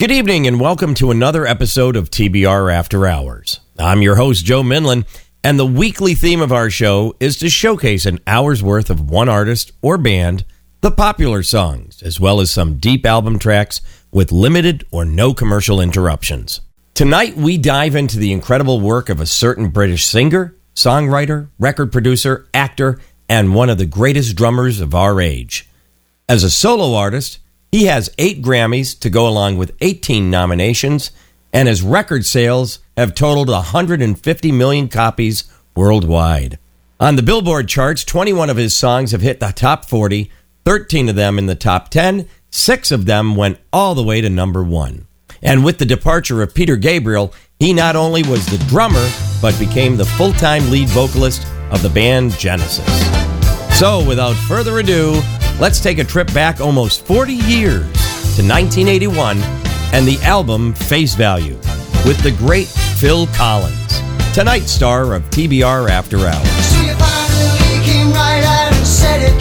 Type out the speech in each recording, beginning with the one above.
Good evening and welcome to another episode of TBR After Hours. I'm your host, Joe Minlin, and the weekly theme of our show is to showcase an hour's worth of one artist or band, the popular songs, as well as some deep album tracks with limited or no commercial interruptions. Tonight, we dive into the incredible work of a certain British singer, songwriter, record producer, actor, and one of the greatest drummers of our age. As a solo artist, he has eight Grammys to go along with 18 nominations, and his record sales have totaled 150 million copies worldwide. On the Billboard charts, 21 of his songs have hit the top 40, 13 of them in the top 10, six of them went all the way to number one. And with the departure of Peter Gabriel, he not only was the drummer, but became the full time lead vocalist of the band Genesis. So, without further ado, let's take a trip back almost 40 years to 1981 and the album Face Value with the great Phil Collins, tonight's star of TBR After Hours. So said it,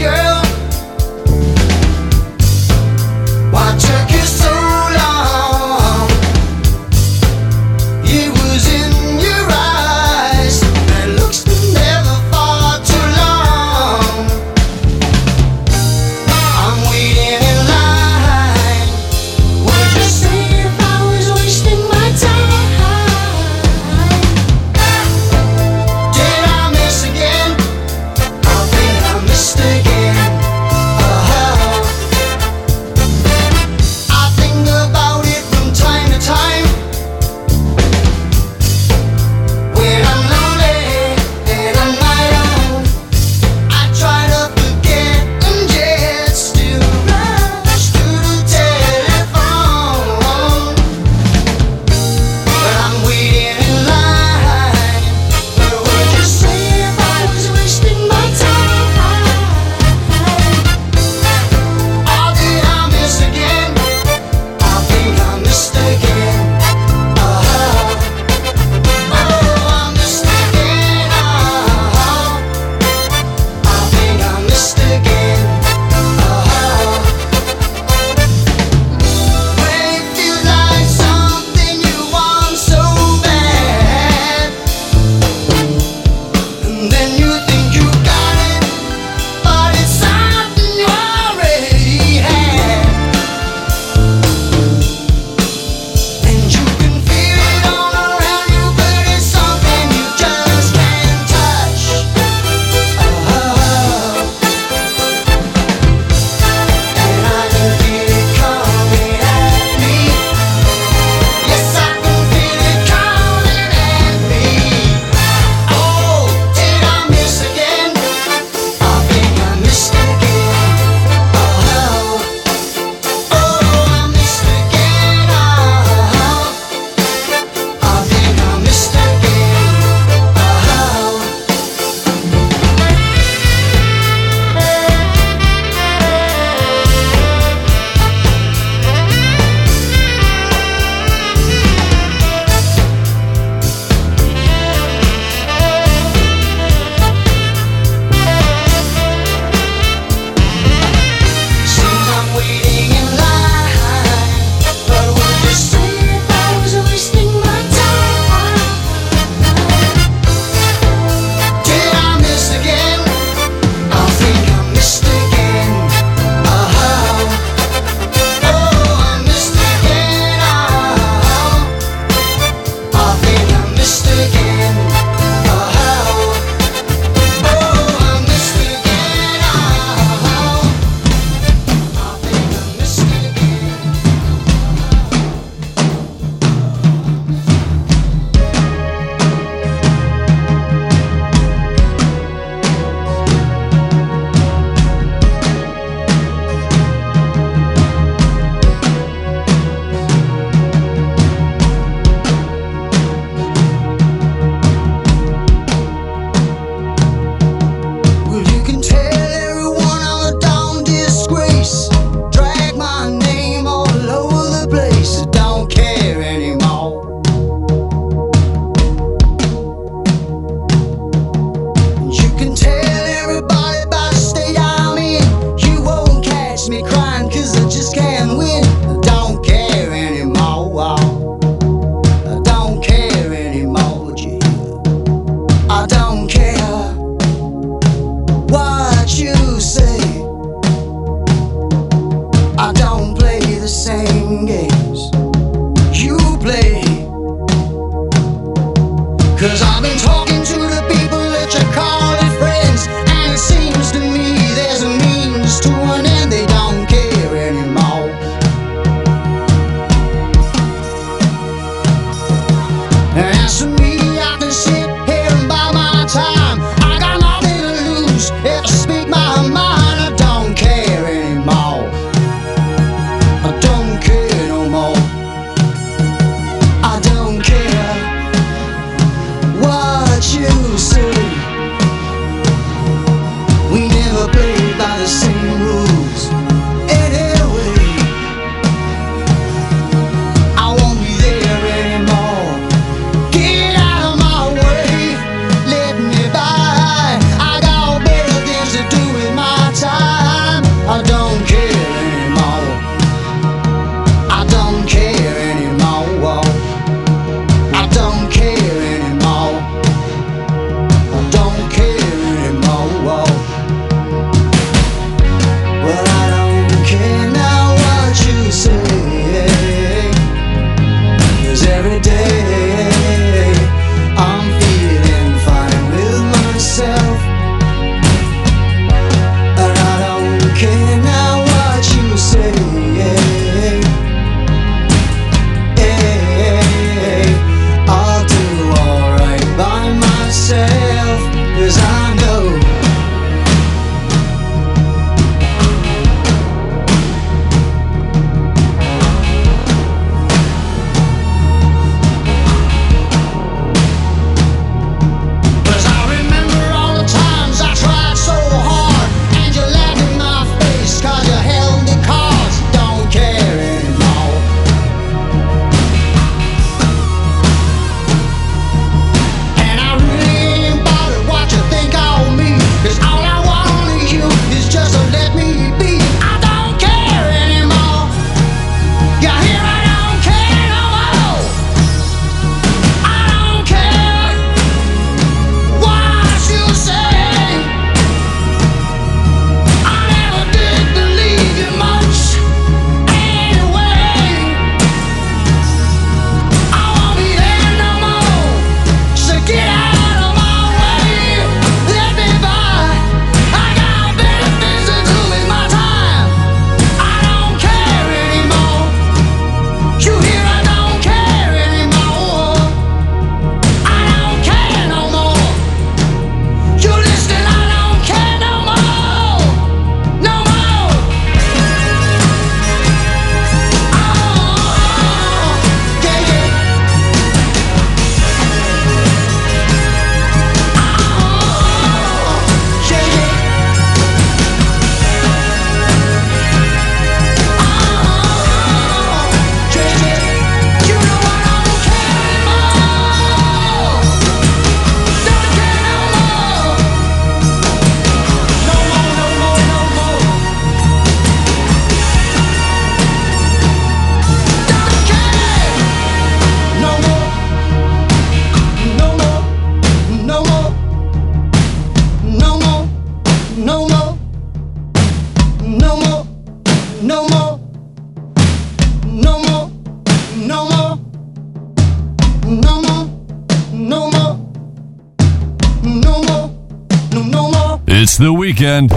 weekend.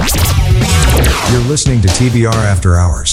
You're listening to TBR After Hours.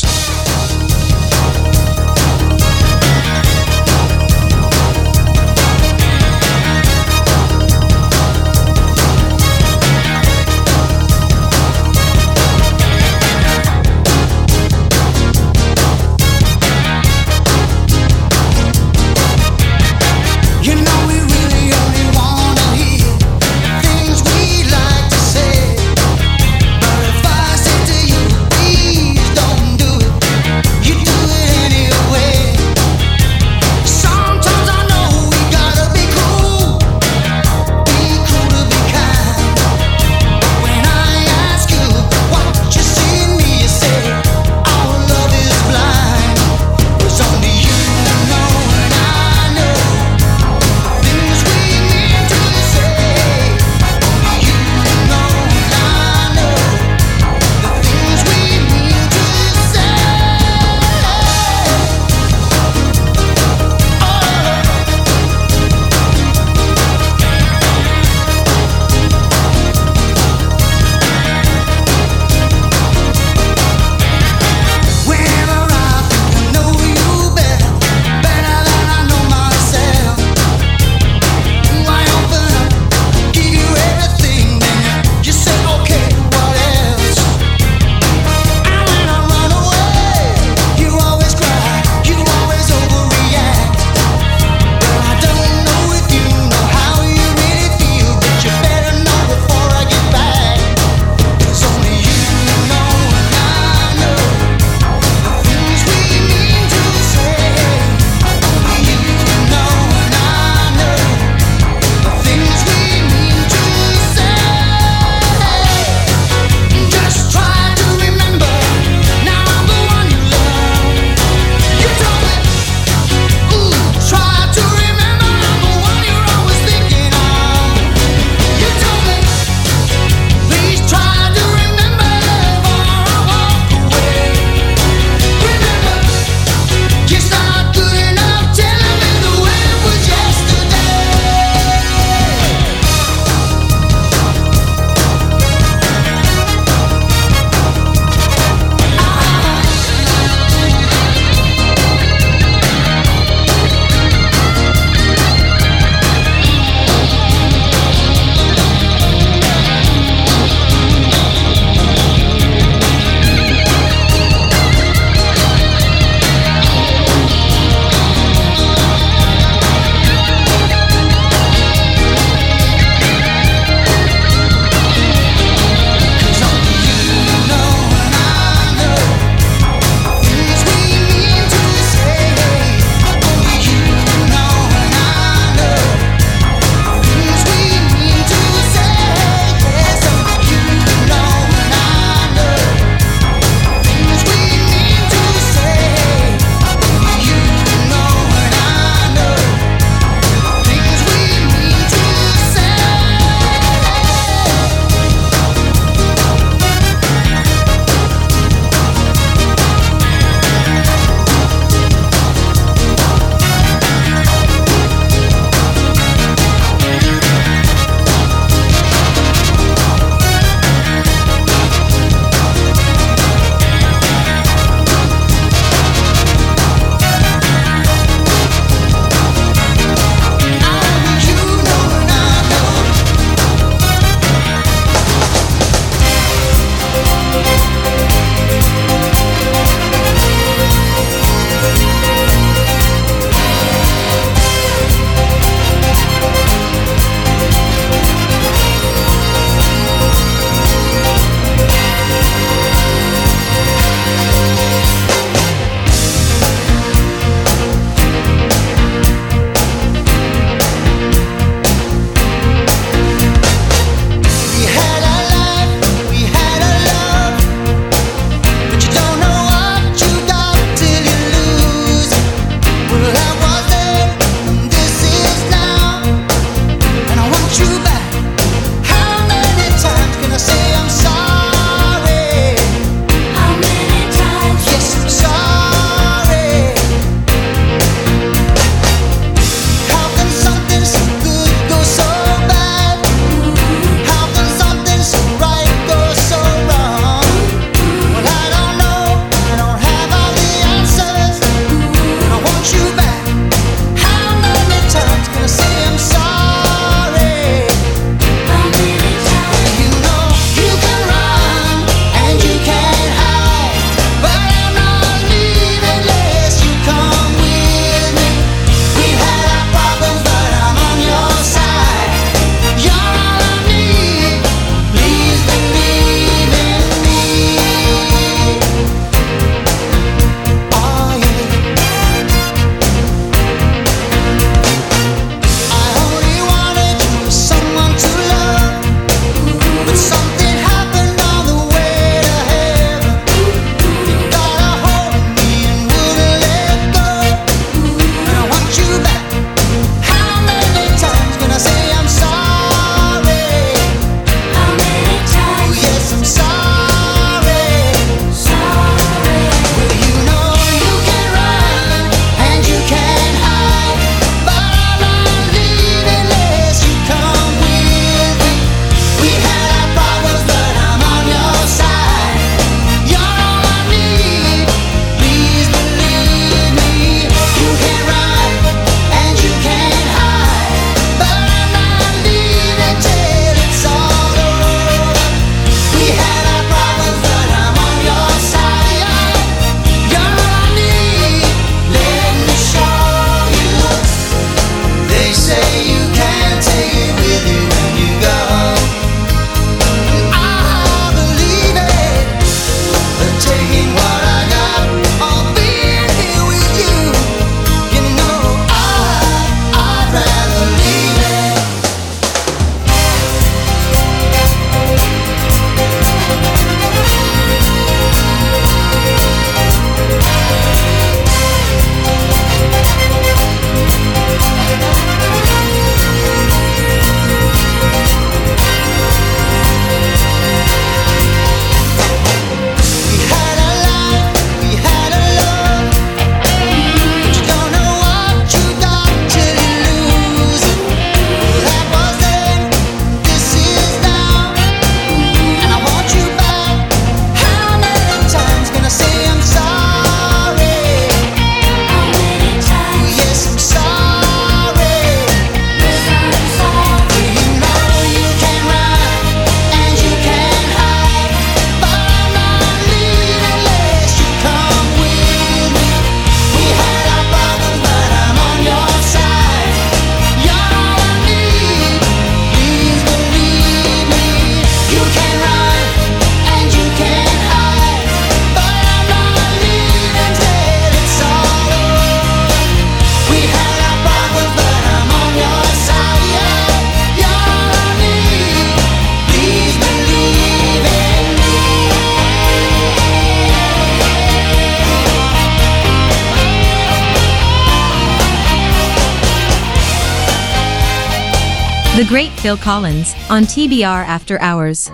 Great Phil Collins on TBR After Hours.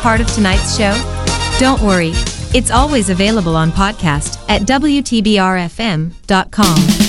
Part of tonight's show? Don't worry, it's always available on podcast at WTBRFM.com.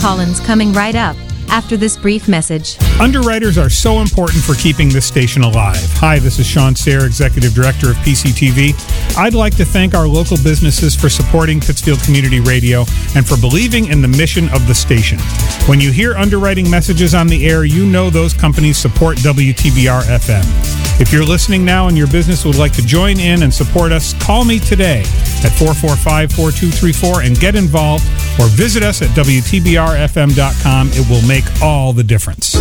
Collins coming right up after this brief message. Underwriters are so important for keeping this station alive. Hi, this is Shawn Serre, Executive Director of PCTV. I'd like to thank our local businesses for supporting Pittsfield Community Radio and for believing in the mission of the station. When you hear underwriting messages on the air, you know those companies support WTBR FM. If you're listening now and your business would like to join in and support us, call me today at 445 4234 and get involved or visit us at WTBRFM.com. It will make all the difference.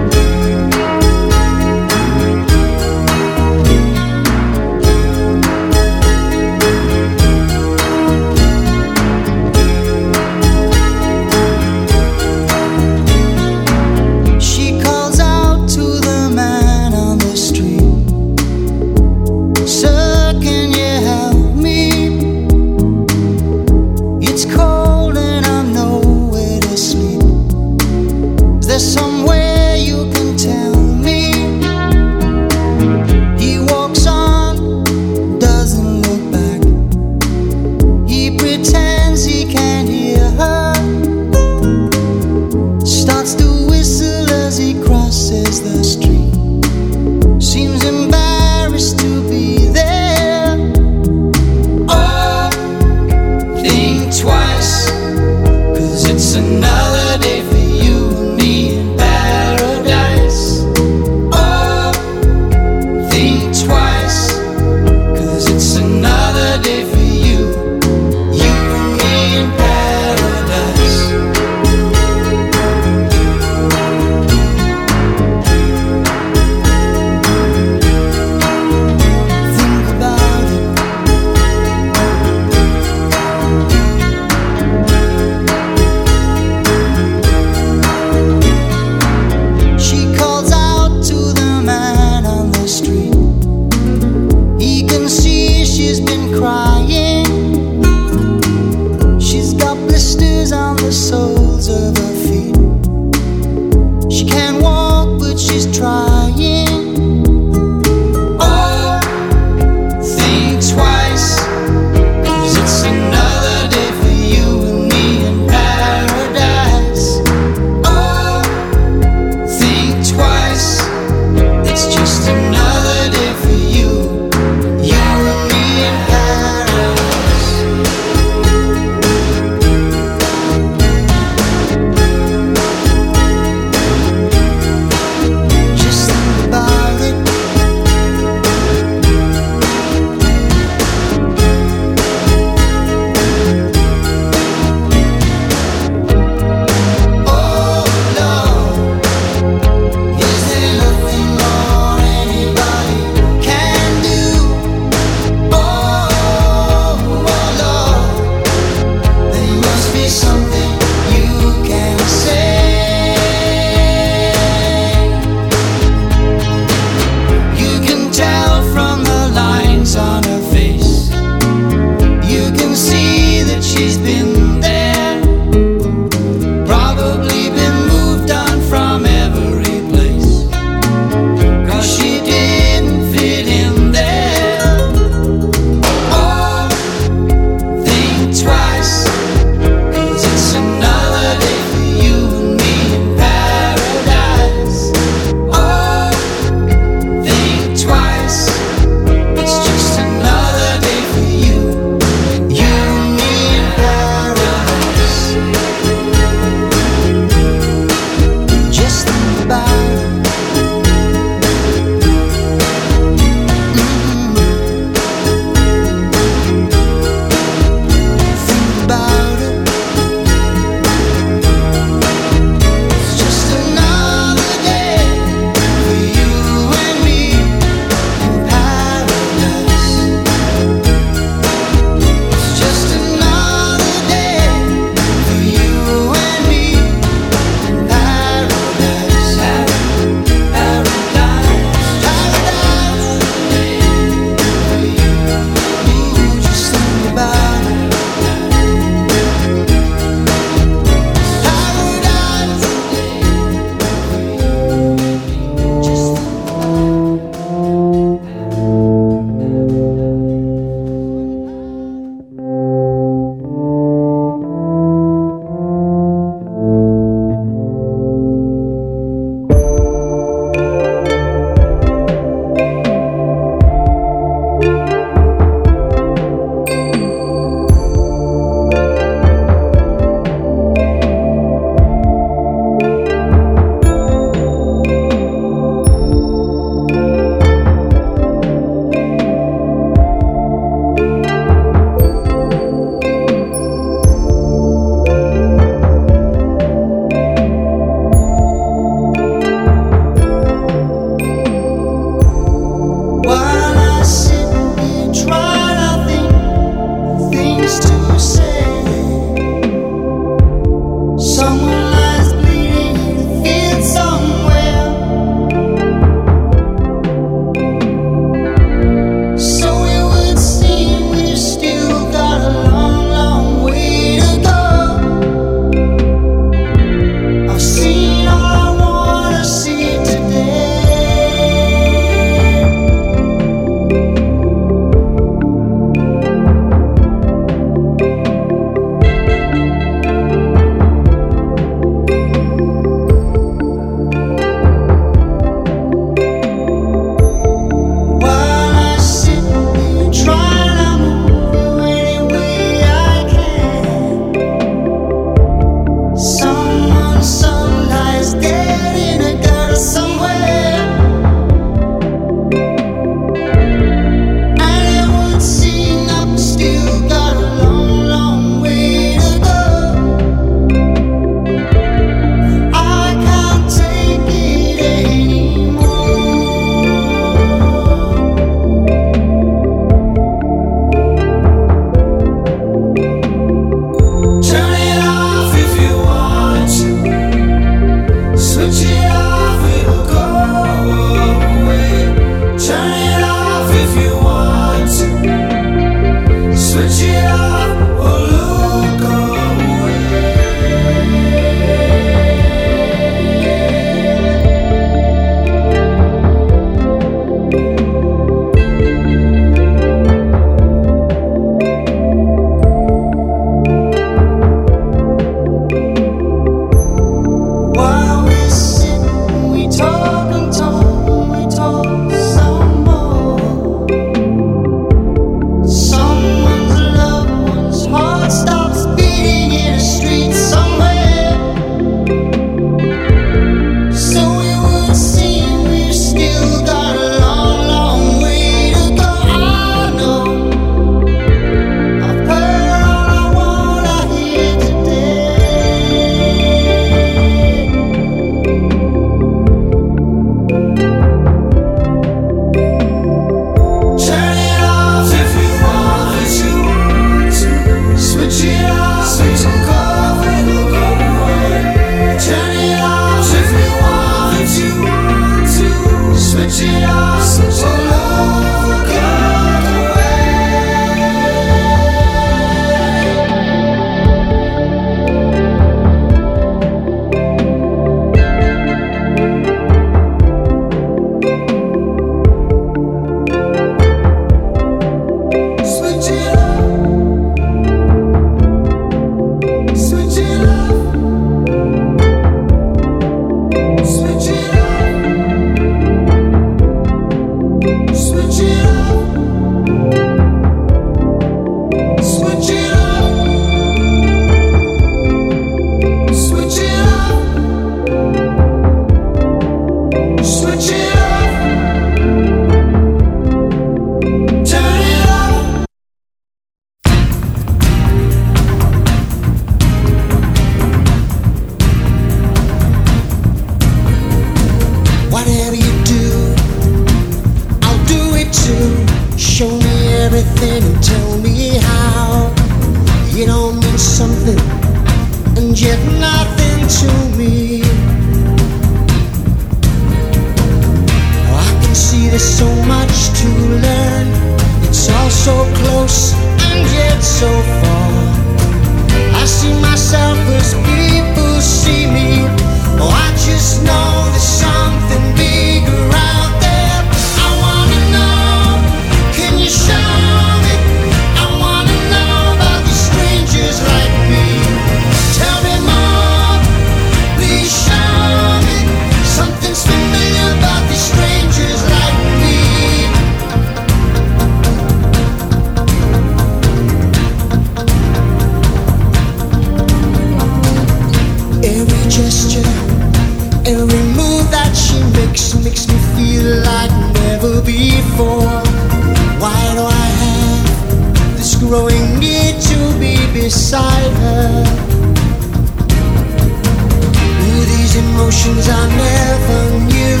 oceans I never knew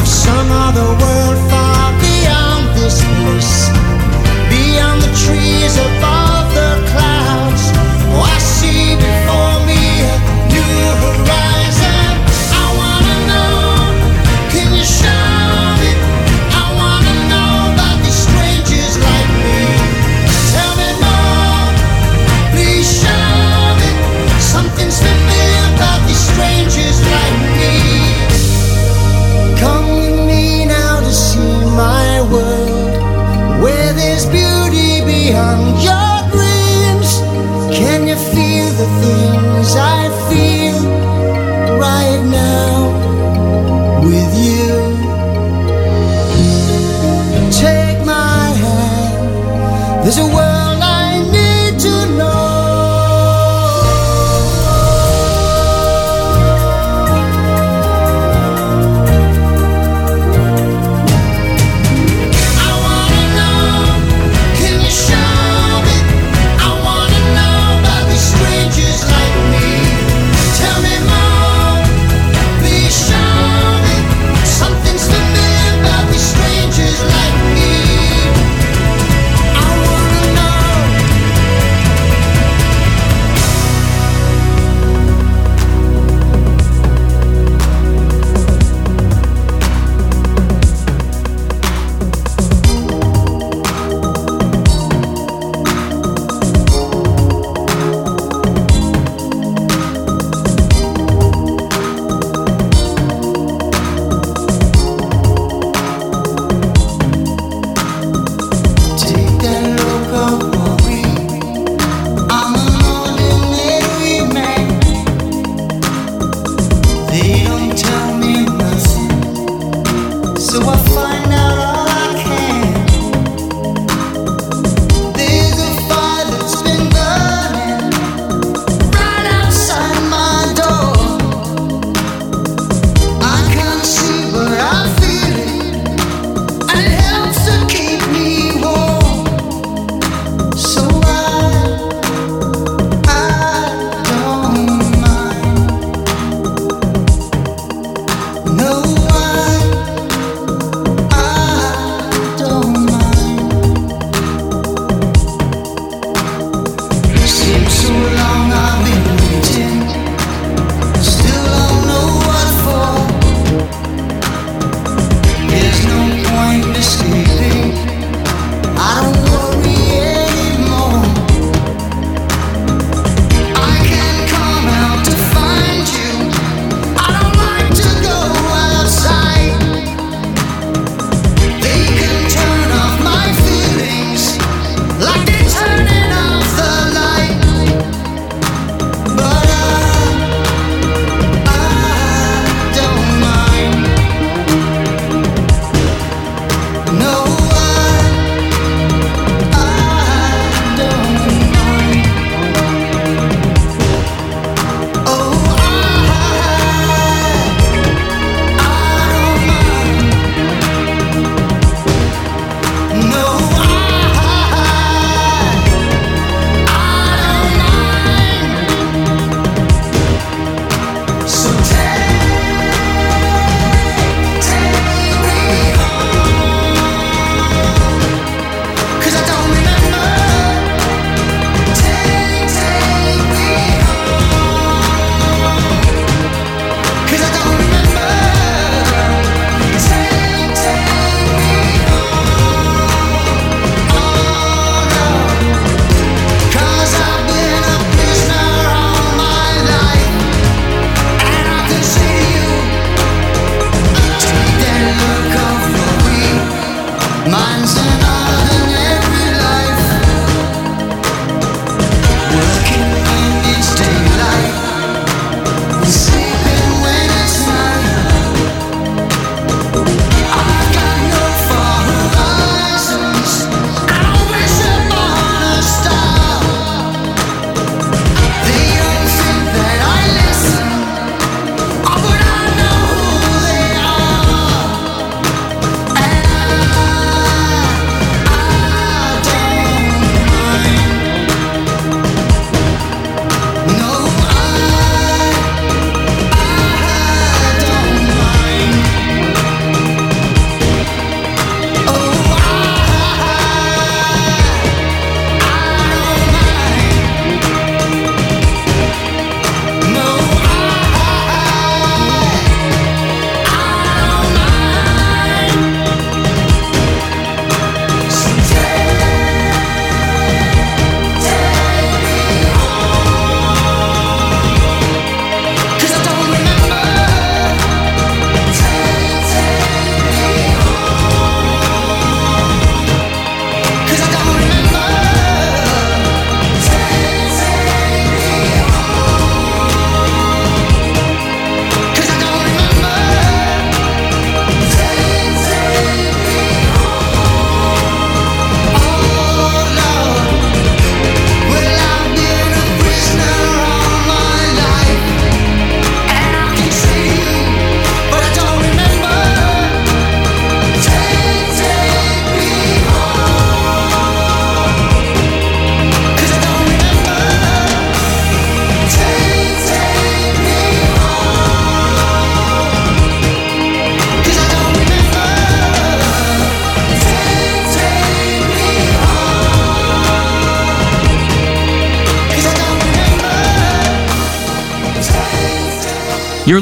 of some other world far beyond this place, beyond the trees above.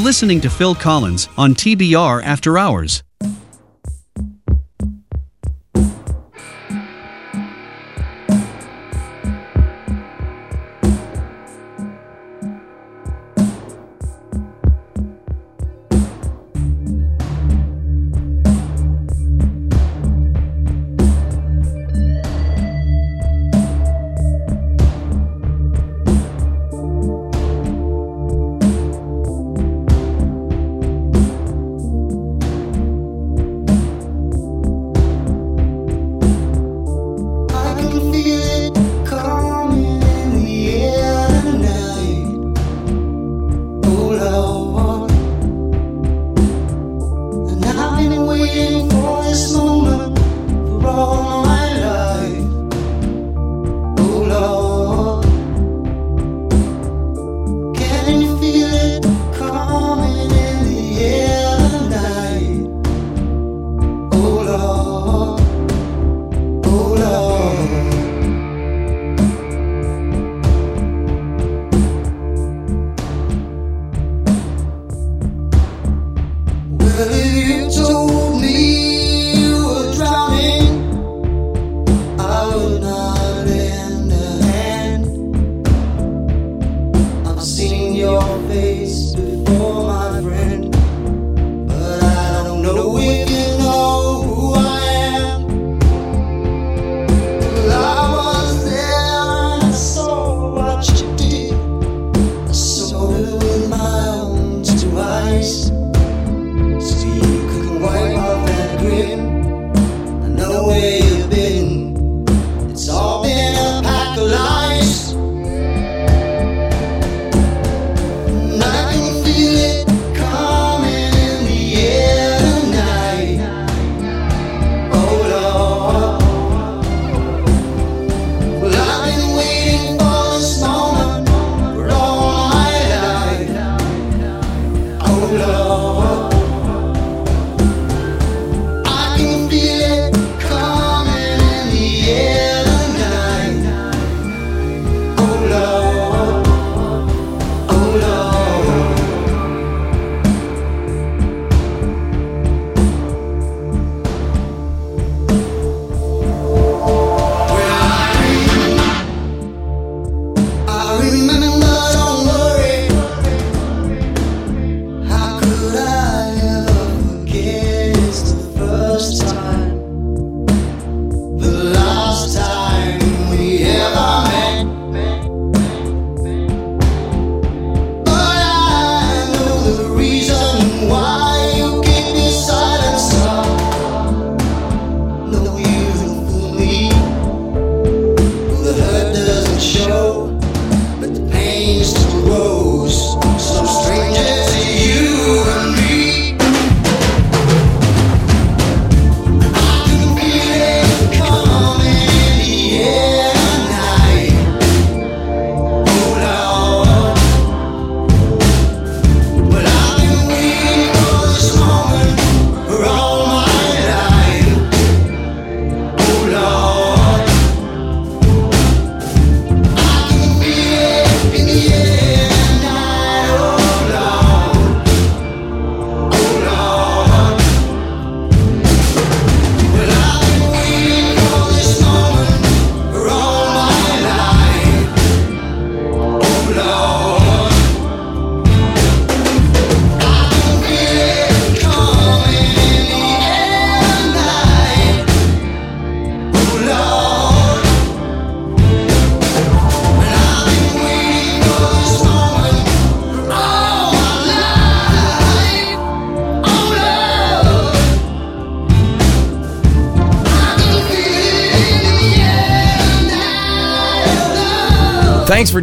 listening to Phil Collins on TBR After Hours.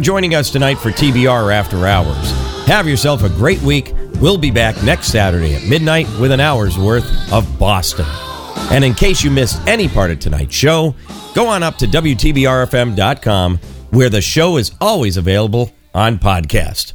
joining us tonight for TBR After Hours. Have yourself a great week. We'll be back next Saturday at midnight with an hour's worth of Boston. And in case you missed any part of tonight's show, go on up to WTBRFM.com where the show is always available on podcast.